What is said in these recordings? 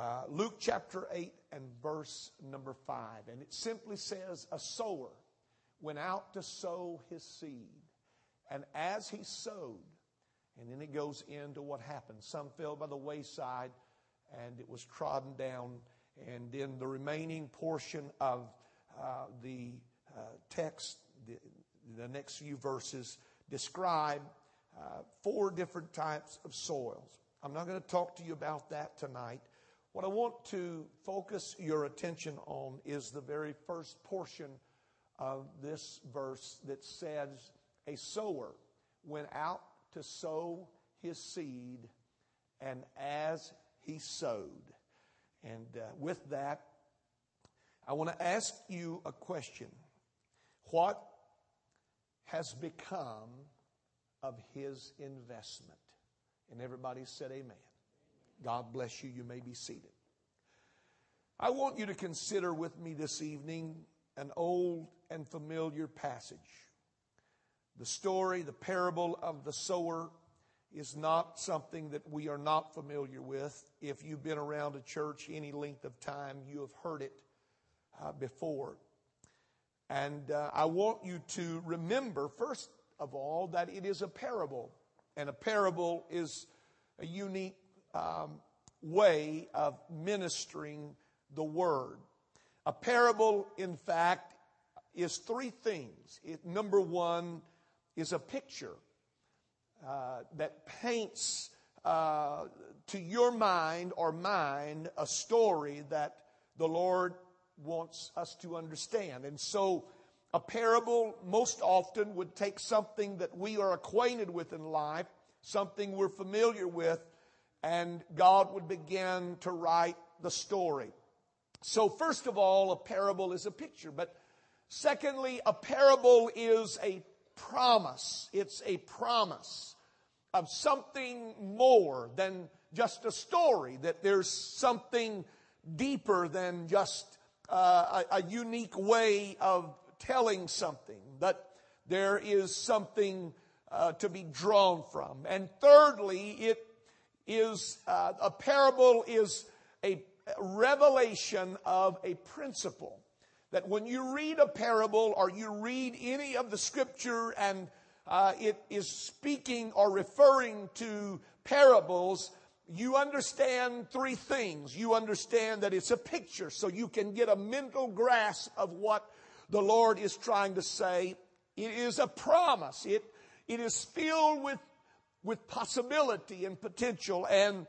uh, Luke chapter 8 and verse number 5. And it simply says, A sower went out to sow his seed. And as he sowed, and then it goes into what happened. Some fell by the wayside and it was trodden down. And then the remaining portion of uh, the uh, text, the, the, next few verses, describe uh, four different types of soils. I'm not going to talk to you about that tonight. What I want to focus your attention on is the very first portion of this verse that says, A sower went out to sow his seed, and as he sowed. And uh, with that, I want to ask you a question. What has become of his investment? And everybody said, Amen. God bless you. You may be seated. I want you to consider with me this evening an old and familiar passage. The story, the parable of the sower, is not something that we are not familiar with. If you've been around a church any length of time, you have heard it uh, before. And uh, I want you to remember, first of all, that it is a parable. And a parable is a unique um, way of ministering the word. A parable, in fact, is three things. It, number one is a picture uh, that paints uh, to your mind or mine a story that the Lord wants us to understand. And so, a parable most often would take something that we are acquainted with in life, something we're familiar with, and God would begin to write the story. So, first of all, a parable is a picture, but secondly, a parable is a promise. It's a promise of something more than just a story, that there's something deeper than just uh, a, a unique way of telling something, that there is something uh, to be drawn from. And thirdly, it is uh, a parable is a revelation of a principle that when you read a parable or you read any of the scripture and uh, it is speaking or referring to parables, you understand three things. You understand that it's a picture, so you can get a mental grasp of what the Lord is trying to say. It is a promise. It, it is filled with, with possibility and potential, and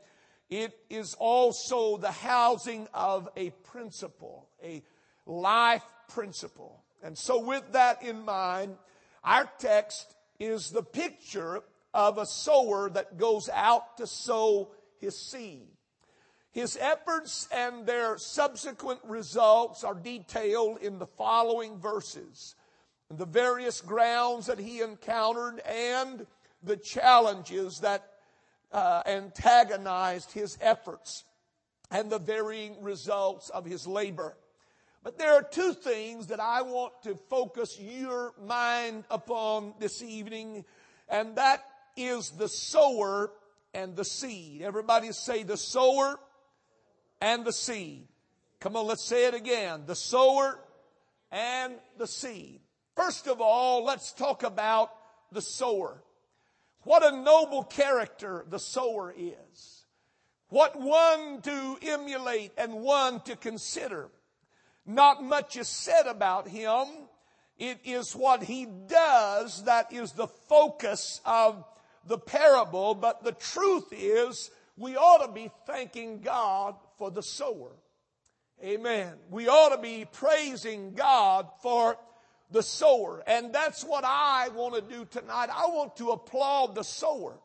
it is also the housing of a principle, a life principle. And so with that in mind, our text is the picture of a sower that goes out to sow his seed. His efforts and their subsequent results are detailed in the following verses. The various grounds that he encountered and the challenges that uh, antagonized his efforts and the varying results of his labor. But there are two things that I want to focus your mind upon this evening, and that is the sower and the seed. Everybody say the sower and the seed. Come on, let's say it again. The sower and the seed. First of all, let's talk about the sower. What a noble character the sower is. What one to emulate and one to consider. Not much is said about him. It is what he does that is the focus of the parable, but the truth is we ought to be thanking God for the sower. Amen. We ought to be praising God for the sower. And that's what I want to do tonight. I want to applaud the sower.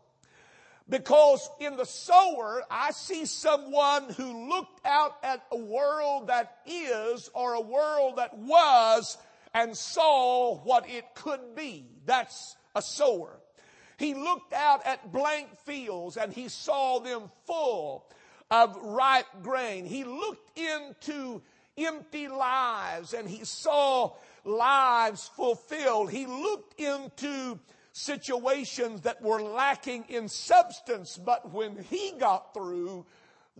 Because in the sower, I see someone who looked out at a world that is or a world that was and saw what it could be. That's a sower. He looked out at blank fields and he saw them full of ripe grain. He looked into empty lives and he saw lives fulfilled. He looked into situations that were lacking in substance, but when he got through,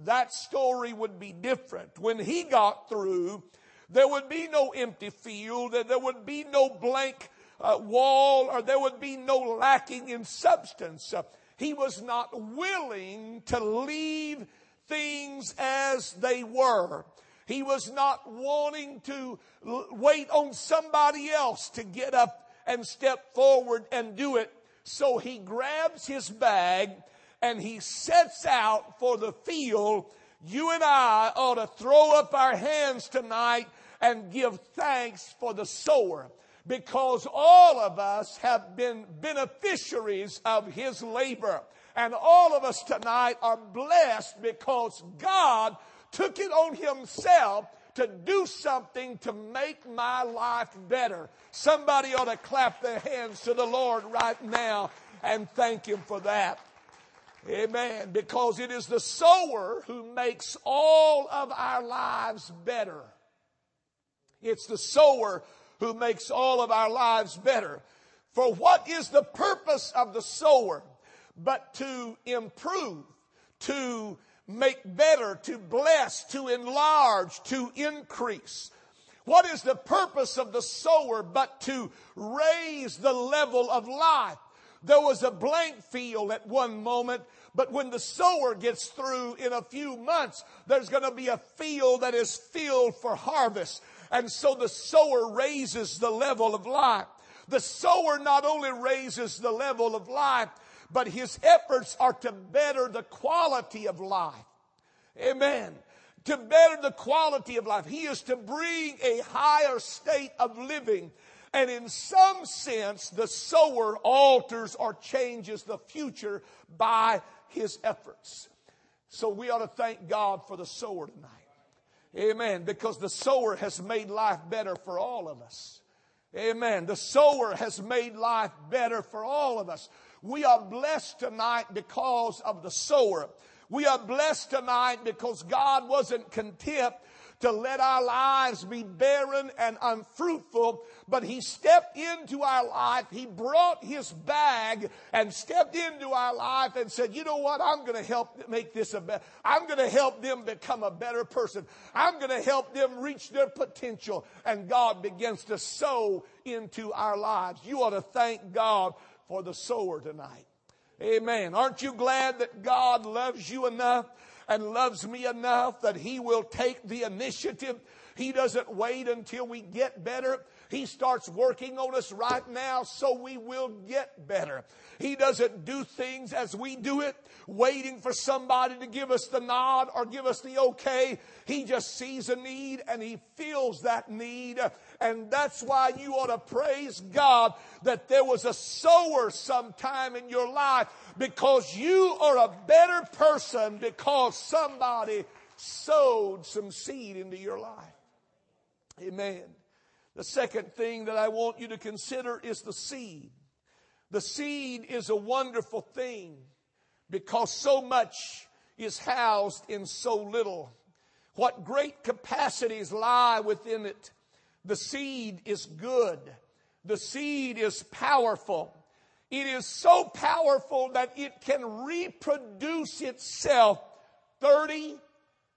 that story would be different. When he got through, there would be no empty field, and there would be no blank uh, wall, or there would be no lacking in substance. Uh, he was not willing to leave things as they were. He was not wanting to wait on somebody else to get up and step forward and do it. So he grabs his bag and he sets out for the field. You and I ought to throw up our hands tonight and give thanks for the sower because all of us have been beneficiaries of his labor. And all of us tonight are blessed because God took it on himself to do something to make my life better. Somebody ought to clap their hands to the Lord right now and thank him for that. Amen. Because it is the sower who makes all of our lives better. It's the sower who makes all of our lives better. For what is the purpose of the sower but to improve, to make better, to bless, to enlarge, to increase? What is the purpose of the sower but to raise the level of life? There was a blank field at one moment, but when the sower gets through in a few months, there's going to be a field that is filled for harvest. And so the sower raises the level of life. The sower not only raises the level of life, but his efforts are to better the quality of life. Amen. To better the quality of life. He is to bring a higher state of living. And in some sense, the sower alters or changes the future by his efforts. So we ought to thank God for the sower tonight. Amen. Because the sower has made life better for all of us. Amen. The sower has made life better for all of us. We are blessed tonight because of the sower. We are blessed tonight because God wasn't content to let our lives be barren and unfruitful, but He stepped into our life. He brought His bag and stepped into our life and said, you know what? I'm going to help make this a better, I'm going to help them become a better person. I'm going to help them reach their potential. And God begins to sow into our lives. You ought to thank God for the sower tonight. Amen. Aren't you glad that God loves you enough and loves me enough that He will take the initiative. He doesn't wait until we get better. He starts working on us right now so we will get better. He doesn't do things as we do it, waiting for somebody to give us the nod or give us the okay. He just sees a need and he feels that need. And that's why you ought to praise God that there was a sower sometime in your life because you are a better person because somebody sowed some seed into your life. Amen. The second thing that I want you to consider is the seed. The seed is a wonderful thing because so much is housed in so little. What great capacities lie within it. The seed is good. The seed is powerful. It is so powerful that it can reproduce itself 30,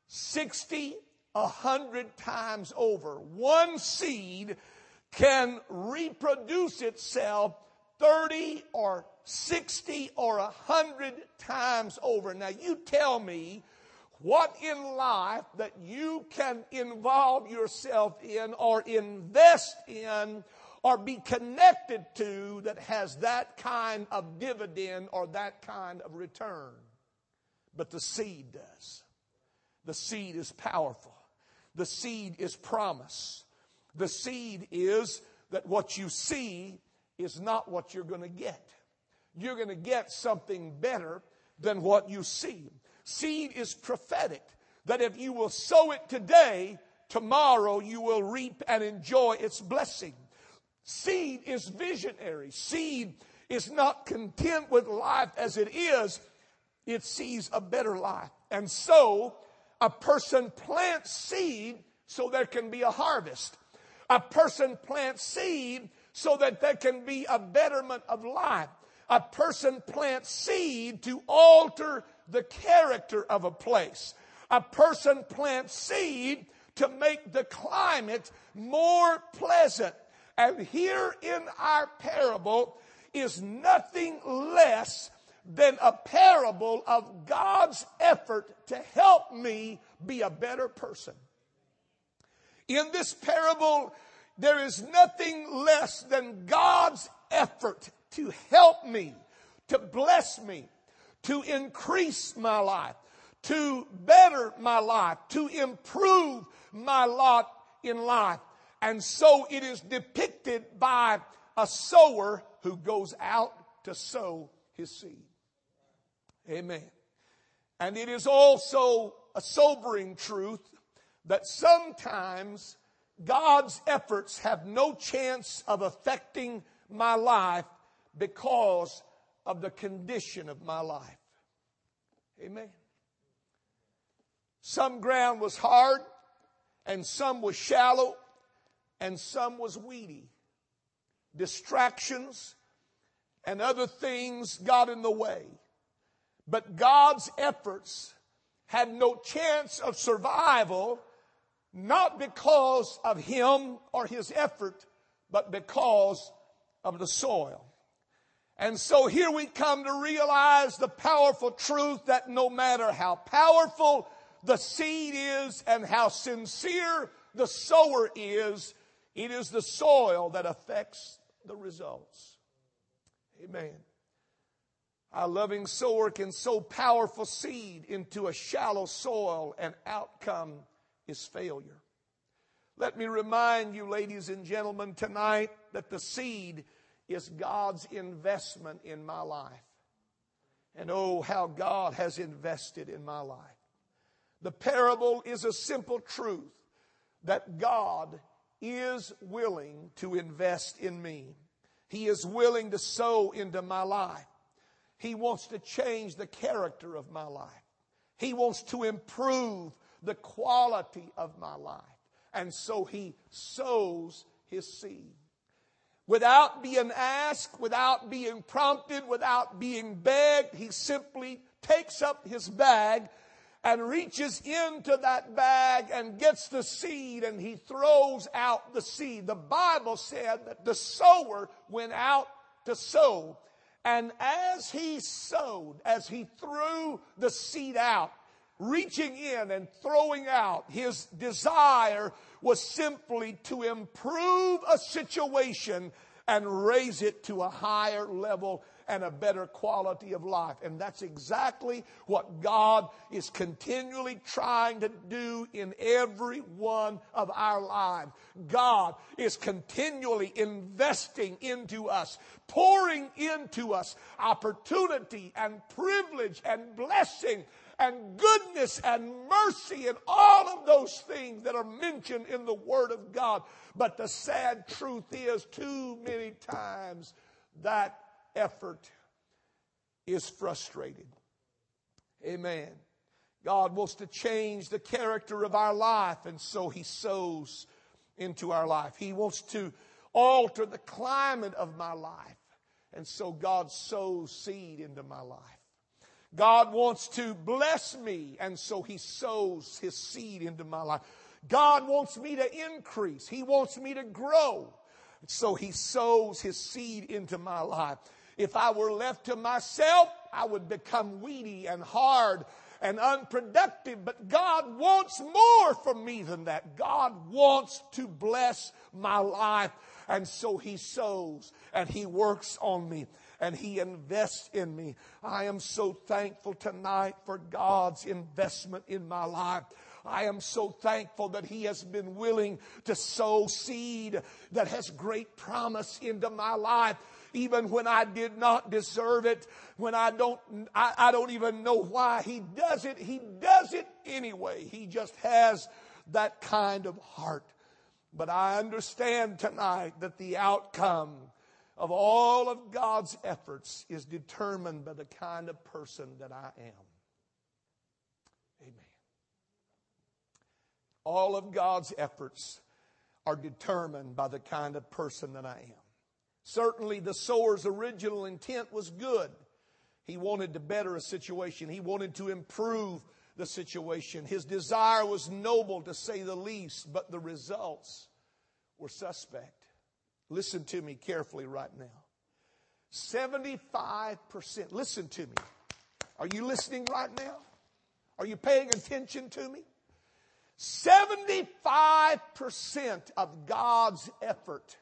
60, a hundred times over. One seed can reproduce itself 30 or 60 or a hundred times over. Now you tell me what in life that you can involve yourself in or invest in or be connected to that has that kind of dividend or that kind of return. But the seed does. The seed is powerful. The seed is promise. The seed is that what you see is not what you're going to get. You're going to get something better than what you see. Seed is prophetic. That if you will sow it today, tomorrow you will reap and enjoy its blessing. Seed is visionary. Seed is not content with life as it is. It sees a better life. And so a person plants seed so there can be a harvest. A person plants seed so that there can be a betterment of life. A person plants seed to alter the character of a place. A person plants seed to make the climate more pleasant. And here in our parable is nothing less than a parable of God's effort to help me be a better person. In this parable, there is nothing less than God's effort to help me, to bless me, to increase my life, to better my life, to improve my lot in life. And so it is depicted by a sower who goes out to sow his seed. Amen. And it is also a sobering truth that sometimes God's efforts have no chance of affecting my life because of the condition of my life. Amen. Some ground was hard and some was shallow and some was weedy. Distractions and other things got in the way. But God's efforts had no chance of survival, not because of him or his effort, but because of the soil. And so here we come to realize the powerful truth that no matter how powerful the seed is and how sincere the sower is, it is the soil that affects the results. Amen. Our loving sower can sow powerful seed into a shallow soil and outcome is failure. Let me remind you, ladies and gentlemen, tonight that the seed is God's investment in my life. And oh, how God has invested in my life. The parable is a simple truth that God is willing to invest in me. He is willing to sow into my life. He wants to change the character of my life. He wants to improve the quality of my life. And so he sows his seed. Without being asked, without being prompted, without being begged, he simply takes up his bag and reaches into that bag and gets the seed and he throws out the seed. The Bible said that the sower went out to sow. And as he sowed, as he threw the seed out, reaching in and throwing out, his desire was simply to improve a situation and raise it to a higher level and a better quality of life. And that's exactly what God is continually trying to do in every one of our lives. God is continually investing into us, pouring into us opportunity and privilege and blessing and goodness and mercy and all of those things that are mentioned in the Word of God. But the sad truth is, too many times that effort is frustrated. Amen. God wants to change the character of our life, and so He sows into our life. He wants to alter the climate of my life, and so God sows seed into my life. God wants to bless me, and so He sows His seed into my life. God wants me to increase. He wants me to grow. So He sows His seed into my life. If I were left to myself, I would become weedy and hard and unproductive. But God wants more from me than that. God wants to bless my life. And so He sows and He works on me and He invests in me. I am so thankful tonight for God's investment in my life. I am so thankful that He has been willing to sow seed that has great promise into my life even when I did not deserve it, when I don't, I, I don't even know why he does it. He does it anyway. He just has that kind of heart. But I understand tonight that the outcome of all of God's efforts is determined by the kind of person that I am. Amen. All of God's efforts are determined by the kind of person that I am. Certainly, the sower's original intent was good. He wanted to better a situation, he wanted to improve the situation. His desire was noble to say the least, but the results were suspect. Listen to me carefully right now. 75%, listen to me. Are you listening right now? Are you paying attention to me? 75% of God's effort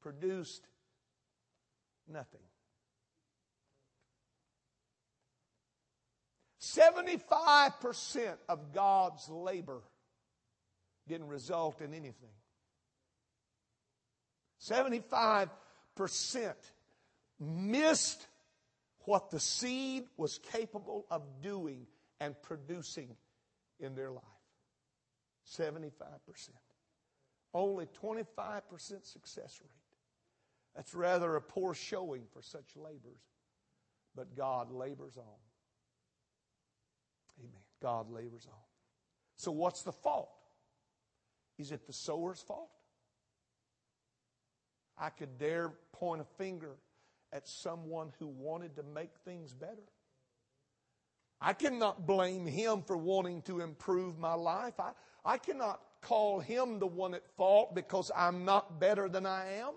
produced nothing. 75% of God's labor didn't result in anything. 75% missed what the seed was capable of doing and producing in their life. 75%. Only 25% success rate. That's rather a poor showing for such labors. But God labors on. Amen. God labors on. So, what's the fault? Is it the sower's fault? I could dare point a finger at someone who wanted to make things better. I cannot blame him for wanting to improve my life. I, I cannot call him the one at fault because I'm not better than I am.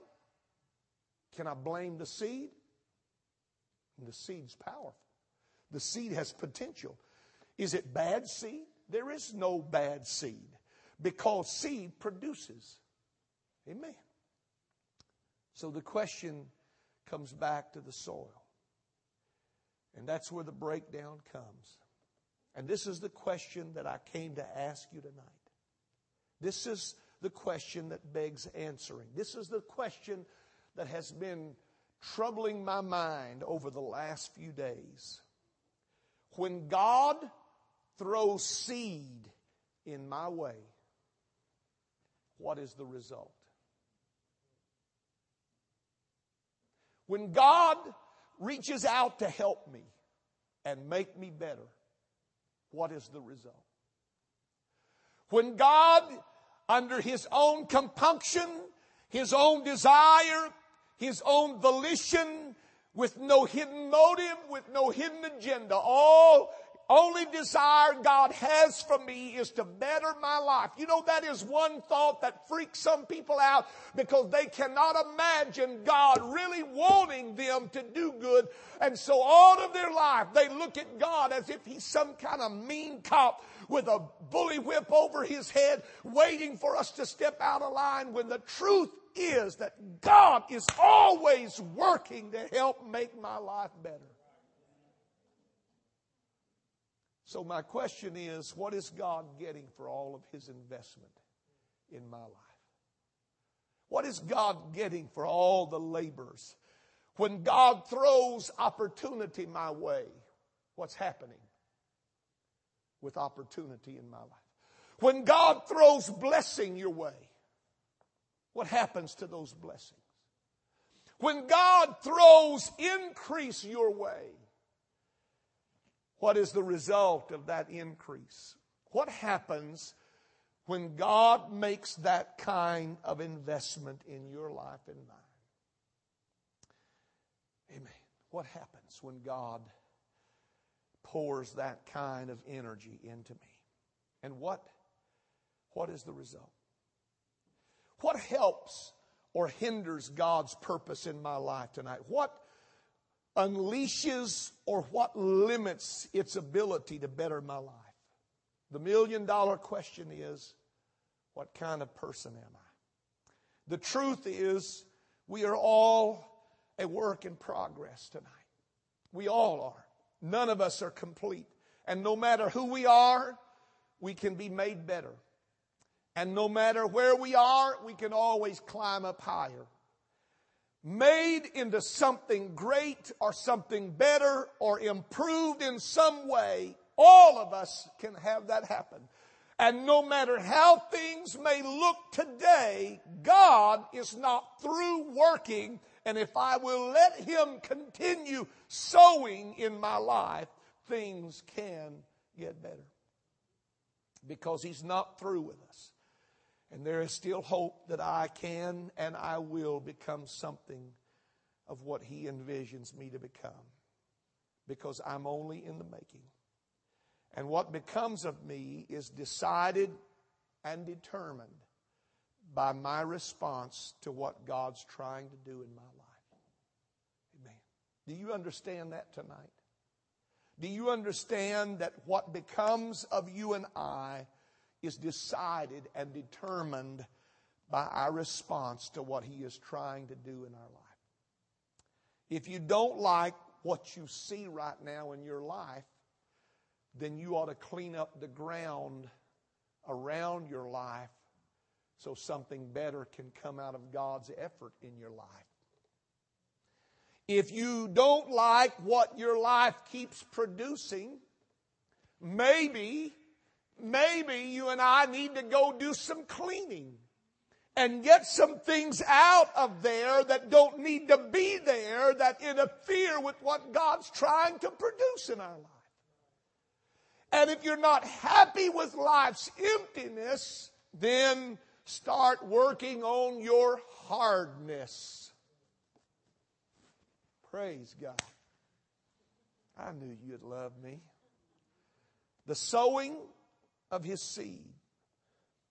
Can I blame the seed? And the seed's powerful. The seed has potential. Is it bad seed? There is no bad seed because seed produces. Amen. So the question comes back to the soil. And that's where the breakdown comes. And this is the question that I came to ask you tonight. This is the question that begs answering. This is the question that has been troubling my mind over the last few days. When God throws seed in my way, what is the result? When God reaches out to help me and make me better, what is the result? When God, under His own compunction, His own desire, His own volition, with no hidden motive, with no hidden agenda, all only desire God has for me is to better my life. You know, that is one thought that freaks some people out because they cannot imagine God really wanting them to do good. And so all of their life, they look at God as if he's some kind of mean cop with a bully whip over his head, waiting for us to step out of line when the truth is that God is always working to help make my life better. So, my question is what is God getting for all of his investment in my life? What is God getting for all the labors? When God throws opportunity my way, what's happening with opportunity in my life? When God throws blessing your way, what happens to those blessings? When God throws increase your way, what is the result of that increase? What happens when God makes that kind of investment in your life and mine? Amen. What happens when God pours that kind of energy into me? And what, what is the result? What helps or hinders God's purpose in my life tonight? What unleashes or what limits its ability to better my life? The million dollar question is what kind of person am I? The truth is, we are all a work in progress tonight. We all are. None of us are complete. And no matter who we are, we can be made better. And no matter where we are, we can always climb up higher made into something great or something better or improved in some way, all of us can have that happen. And no matter how things may look today, God is not through working. And if I will let Him continue sowing in my life, things can get better. Because He's not through with us. And there is still hope that I can and I will become something of what He envisions me to become. Because I'm only in the making. And what becomes of me is decided and determined by my response to what God's trying to do in my life. Amen. Do you understand that tonight? Do you understand that what becomes of you and I is decided and determined by our response to what He is trying to do in our life? If you don't like what you see right now in your life, then you ought to clean up the ground around your life so something better can come out of God's effort in your life. If you don't like what your life keeps producing, maybe, maybe you and I need to go do some cleaning and get some things out of there that don't need to be there that interfere with what God's trying to produce in our life. And if you're not happy with life's emptiness, then start working on your hardness. Praise God. I knew you'd love me. The sowing of his seed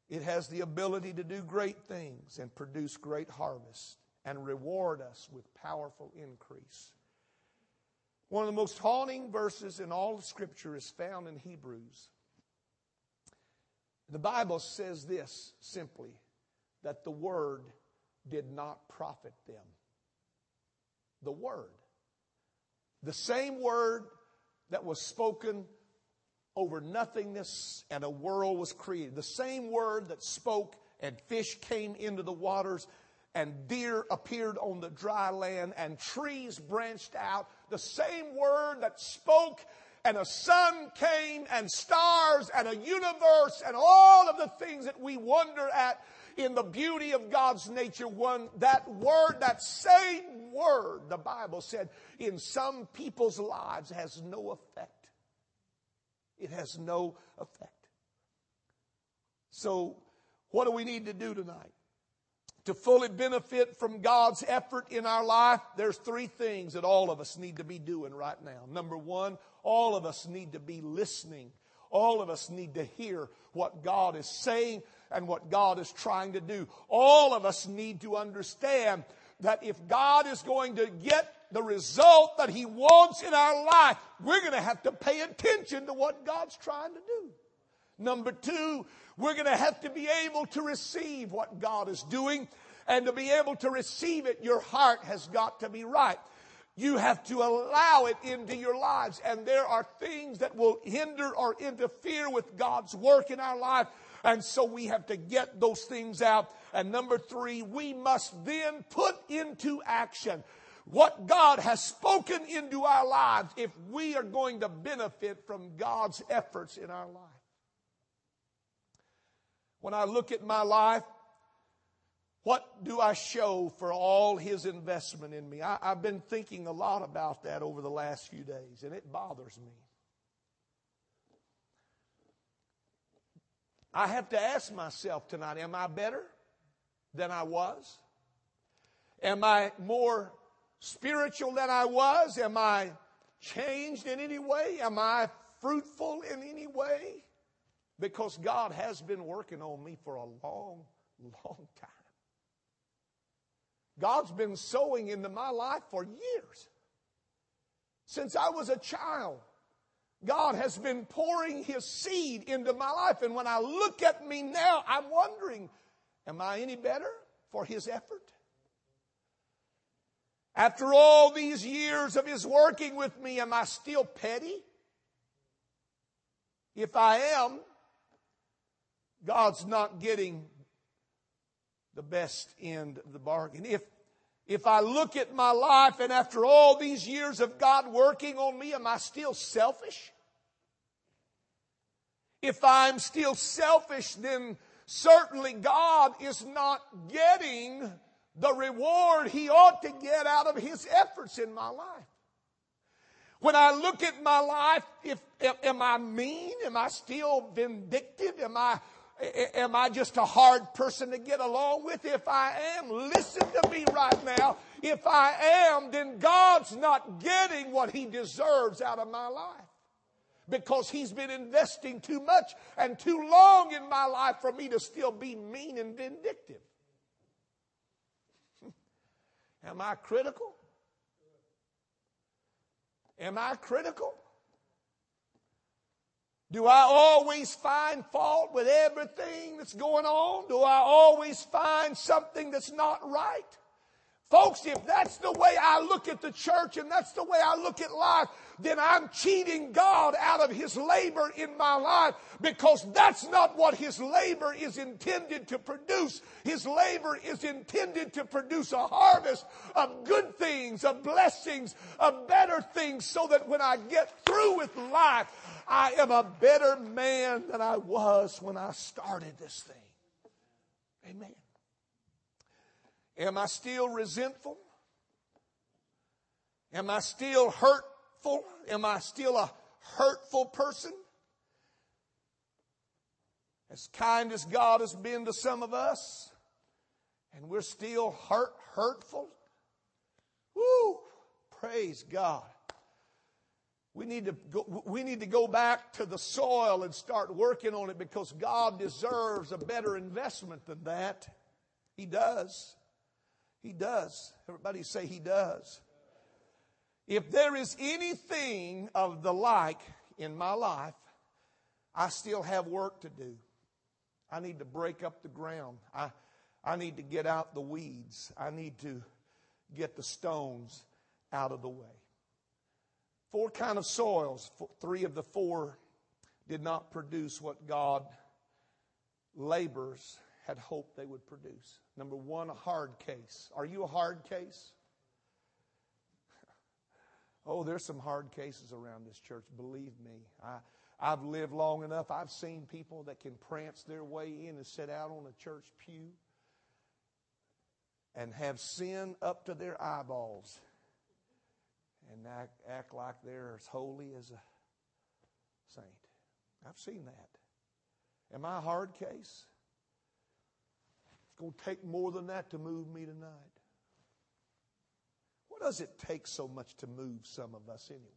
it has the ability to do great things and produce great harvest and reward us with powerful increase. One of the most haunting verses in all of Scripture is found in Hebrews. The Bible says this simply that the Word did not profit them. The Word. The same Word that was spoken over nothingness and a world was created. The same word that spoke and fish came into the waters and deer appeared on the dry land and trees branched out. The same word that spoke and a sun came and stars and a universe and all of the things that we wonder at in the beauty of God's nature. One, that word, that same word, the Bible said, in some people's lives has no effect. It has no effect. So, what do we need to do tonight? To fully benefit from God's effort in our life, there's three things that all of us need to be doing right now. Number one, all of us need to be listening. All of us need to hear what God is saying and what God is trying to do. All of us need to understand that if God is going to get the result that He wants in our life, we're going to have to pay attention to what God's trying to do. Number two, we're going to have to be able to receive what God is doing. And to be able to receive it, your heart has got to be right. You have to allow it into your lives. And there are things that will hinder or interfere with God's work in our life. And so we have to get those things out. And number three, we must then put into action what God has spoken into our lives if we are going to benefit from God's efforts in our life. When I look at my life, what do I show for all his investment in me? I, have been thinking a lot about that over the last few days, and it bothers me. I have to ask myself tonight, am I better than I was? Am I more spiritual than I was? Am I changed in any way? Am I fruitful in any way? Because God has been working on me for a long, long time. God's been sowing into my life for years. Since I was a child, God has been pouring His seed into my life. And when I look at me now, I'm wondering, am I any better for His effort? After all these years of His working with me, am I still petty? If I am, God's not getting the best end of the bargain. If, if I look at my life and after all these years of God working on me, am I still selfish? If I'm still selfish, then certainly God is not getting the reward he ought to get out of his efforts in my life. When I look at my life, if, am I mean? Am I still vindictive? Am I, am I just a hard person to get along with? If I am, listen to me right now. If I am, then God's not getting what he deserves out of my life. because he's been investing too much and too long in my life for me to still be mean and vindictive. Am I critical? Am I critical? Do I always find fault with everything that's going on? Do I always find something that's not right? Folks, if that's the way I look at the church and that's the way I look at life, then I'm cheating God out of His labor in my life because that's not what His labor is intended to produce. His labor is intended to produce a harvest of good things, of blessings, of better things so that when I get through with life, I am a better man than I was when I started this thing. Amen. Am I still resentful? Am I still hurtful? Am I still a hurtful person? As kind as God has been to some of us, and we're still hurt, hurtful. Woo! Praise God. We need, to go, we need to go back to the soil and start working on it because God deserves a better investment than that. He does. He does. Everybody say He does. If there is anything of the like in my life, I still have work to do. I need to break up the ground. I, I need to get out the weeds. I need to get the stones out of the way. Four kind of soils. Three of the four did not produce what God labors had hoped they would produce. Number one, a hard case. Are you a hard case? Oh, there's some hard cases around this church, believe me. I, I've lived long enough. I've seen people that can prance their way in and sit out on a church pew and have sin up to their eyeballs and act, act like they're as holy as a saint. I've seen that. Am I a hard case? It's going to take more than that to move me tonight. What does it take so much to move some of us anyway?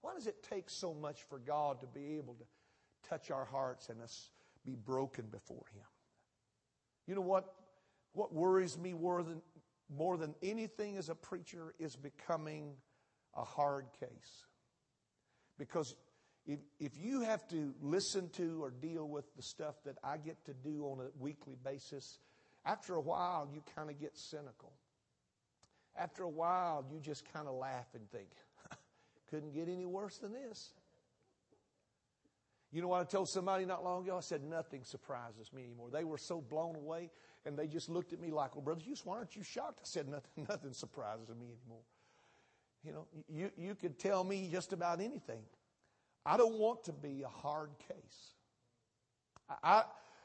Why does it take so much for God to be able to touch our hearts and us be broken before Him? You know what? What worries me more than, more than anything as a preacher is becoming a hard case. Because if, if you have to listen to or deal with the stuff that I get to do on a weekly basis, after a while you kind of get cynical. After a while you just kind of laugh and think, couldn't get any worse than this. You know what I told somebody not long ago? I said, nothing surprises me anymore. They were so blown away and they just looked at me like, well, Brother Hughes, why aren't you shocked? I said, nothing, nothing surprises me anymore. You know, you, you could tell me just about anything. I don't want to be a hard case. I,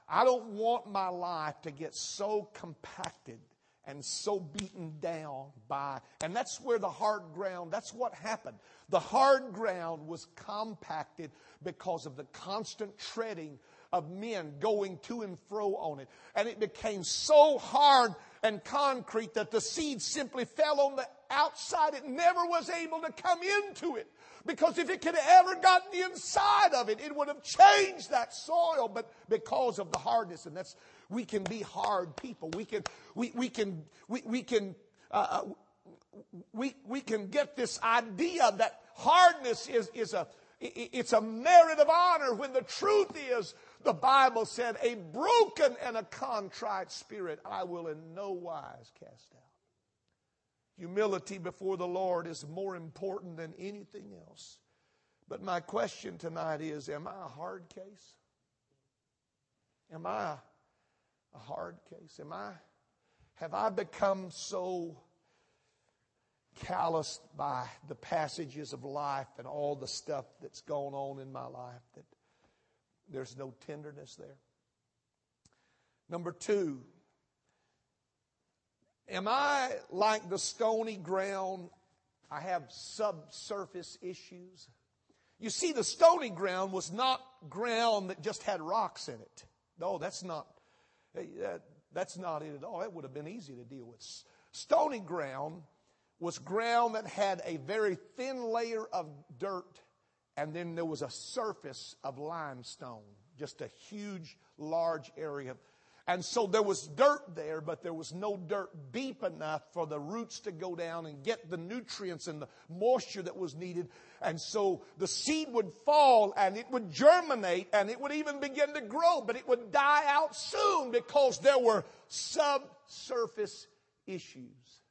I don't want my life to get so compacted and so beaten down by, and that's where the hard ground, that's what happened. The hard ground was compacted because of the constant treading of men going to and fro on it. And it became so hard and concrete that the seed simply fell on the outside. It never was able to come into it. Because if it could have ever gotten the inside of it, it would have changed that soil. But because of the hardness, and that's, we can be hard people. We can, we, we can, we, we can, uh, uh we, we can get this idea that hardness is, is a, it's a merit of honor when the truth is the Bible said, a broken and a contrite spirit I will in no wise cast out. Humility before the Lord is more important than anything else. But my question tonight is Am I a hard case? Am I a hard case? Am I, have I become so calloused by the passages of life and all the stuff that's going on in my life that there's no tenderness there? Number two, Am I like the stony ground? I have subsurface issues. You see, the stony ground was not ground that just had rocks in it. No, that's not, that's not it at all. It would have been easy to deal with. Stony ground was ground that had a very thin layer of dirt and then there was a surface of limestone, just a huge, large area. And so there was dirt there, but there was no dirt deep enough for the roots to go down and get the nutrients and the moisture that was needed. And so the seed would fall and it would germinate and it would even begin to grow, but it would die out soon because there were subsurface issues.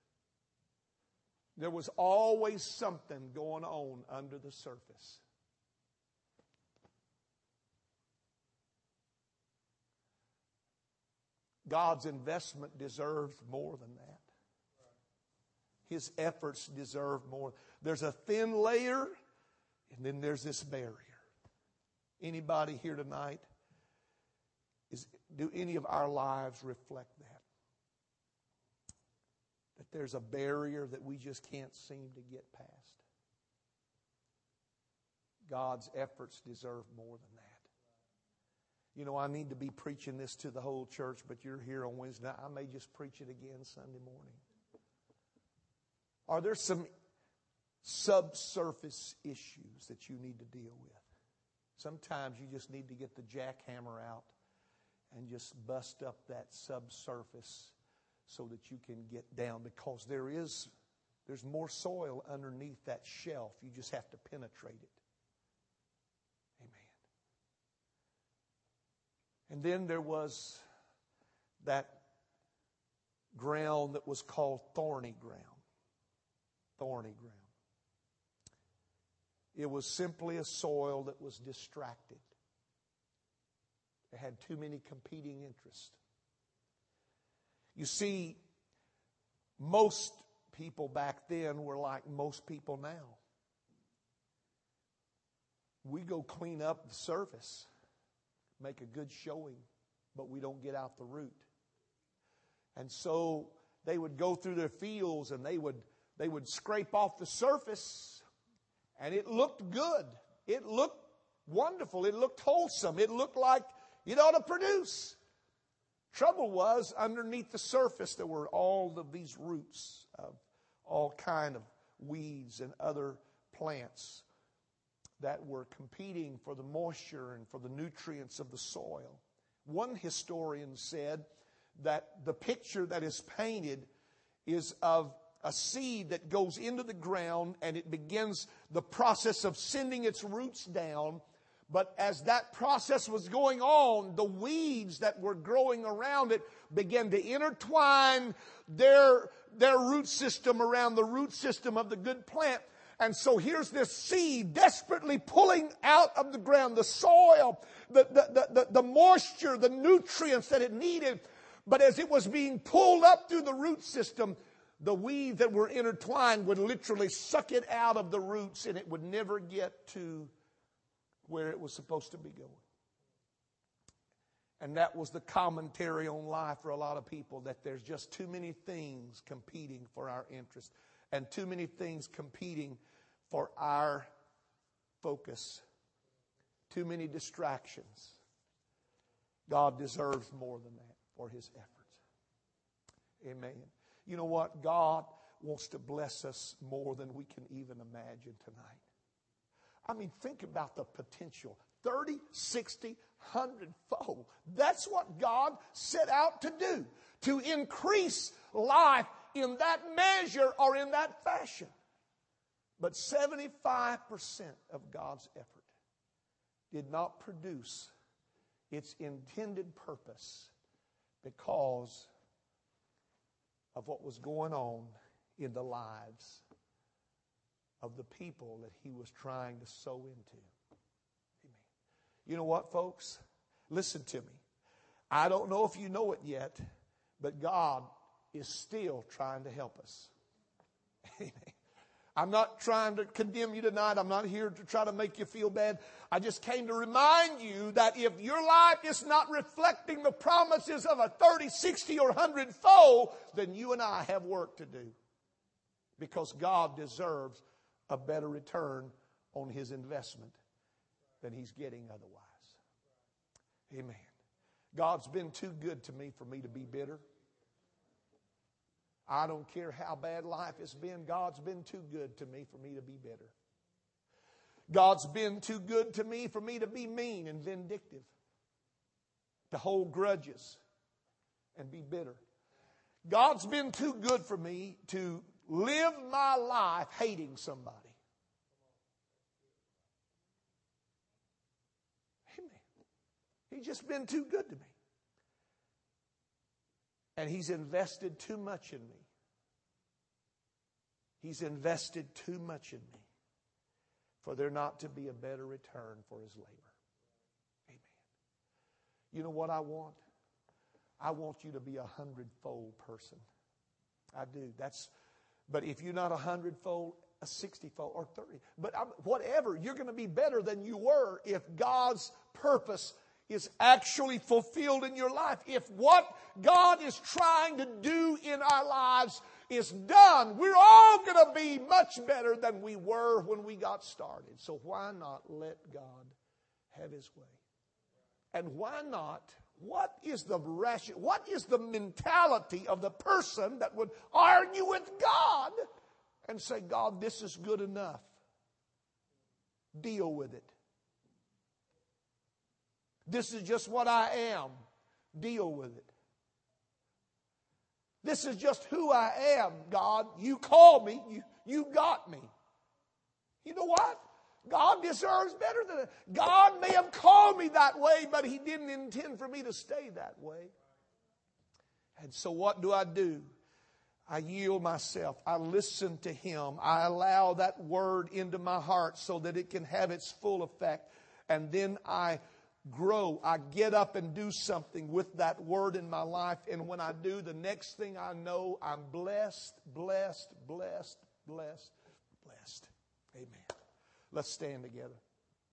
There was always something going on under the surface. God's investment deserves more than that. His efforts deserve more. There's a thin layer, and then there's this barrier. Anybody here tonight? Is, do any of our lives reflect that? That there's a barrier that we just can't seem to get past. God's efforts deserve more than that. You know, I need to be preaching this to the whole church, but you're here on Wednesday. I may just preach it again Sunday morning. Are there some subsurface issues that you need to deal with? Sometimes you just need to get the jackhammer out and just bust up that subsurface so that you can get down because there is there's more soil underneath that shelf. You just have to penetrate it. And then there was that ground that was called thorny ground. Thorny ground. It was simply a soil that was distracted. It had too many competing interests. You see, most people back then were like most people now. We go clean up the surface make a good showing, but we don't get out the root. And so they would go through their fields and they would, they would scrape off the surface and it looked good. It looked wonderful. It looked wholesome. It looked like it ought to produce. Trouble was underneath the surface there were all of these roots of all kind of weeds and other plants that were competing for the moisture and for the nutrients of the soil. One historian said that the picture that is painted is of a seed that goes into the ground and it begins the process of sending its roots down. But as that process was going on, the weeds that were growing around it began to intertwine their, their root system around the root system of the good plant and so here's this seed desperately pulling out of the ground the soil, the, the, the, the, moisture, the nutrients that it needed. But as it was being pulled up through the root system, the weeds that were intertwined would literally suck it out of the roots and it would never get to where it was supposed to be going. And that was the commentary on life for a lot of people that there's just too many things competing for our interest and too many things competing for our focus. Too many distractions. God deserves more than that for his efforts. Amen. You know what? God wants to bless us more than we can even imagine tonight. I mean, think about the potential 30, 60, 100 fold. That's what God set out to do, to increase life in that measure or in that fashion. But 75% of God's effort did not produce its intended purpose because of what was going on in the lives of the people that he was trying to sow into. Amen. You know what, folks? Listen to me. I don't know if you know it yet, but God is still trying to help us. Amen. I'm not trying to condemn you tonight. I'm not here to try to make you feel bad. I just came to remind you that if your life is not reflecting the promises of a 30, 60, or 100 fold, then you and I have work to do. Because God deserves a better return on his investment than he's getting otherwise. Amen. God's been too good to me for me to be bitter. I don't care how bad life has been, God's been too good to me for me to be bitter. God's been too good to me for me to be mean and vindictive, to hold grudges and be bitter. God's been too good for me to live my life hating somebody. Amen. He's just been too good to me. And He's invested too much in me. He's invested too much in me for there not to be a better return for his labor. Amen. You know what I want? I want you to be a hundredfold person. I do. That's, but if you're not a hundredfold, a sixtyfold or thirty, but I'm, whatever, you're going to be better than you were if God's purpose is actually fulfilled in your life. If what God is trying to do in our lives is done, we're all going to be much better than we were when we got started. So why not let God have his way? And why not? What is the ration? What is the mentality of the person that would argue with God and say, God, this is good enough? Deal with it. This is just what I am. Deal with it. This is just who I am, God. You called me. You, you got me. You know what? God deserves better than that. God may have called me that way, but He didn't intend for me to stay that way. And so what do I do? I yield myself. I listen to Him. I allow that word into my heart so that it can have its full effect. And then I grow. I get up and do something with that word in my life. And when I do, the next thing I know, I'm blessed, blessed, blessed, blessed, blessed. Amen. Let's stand together.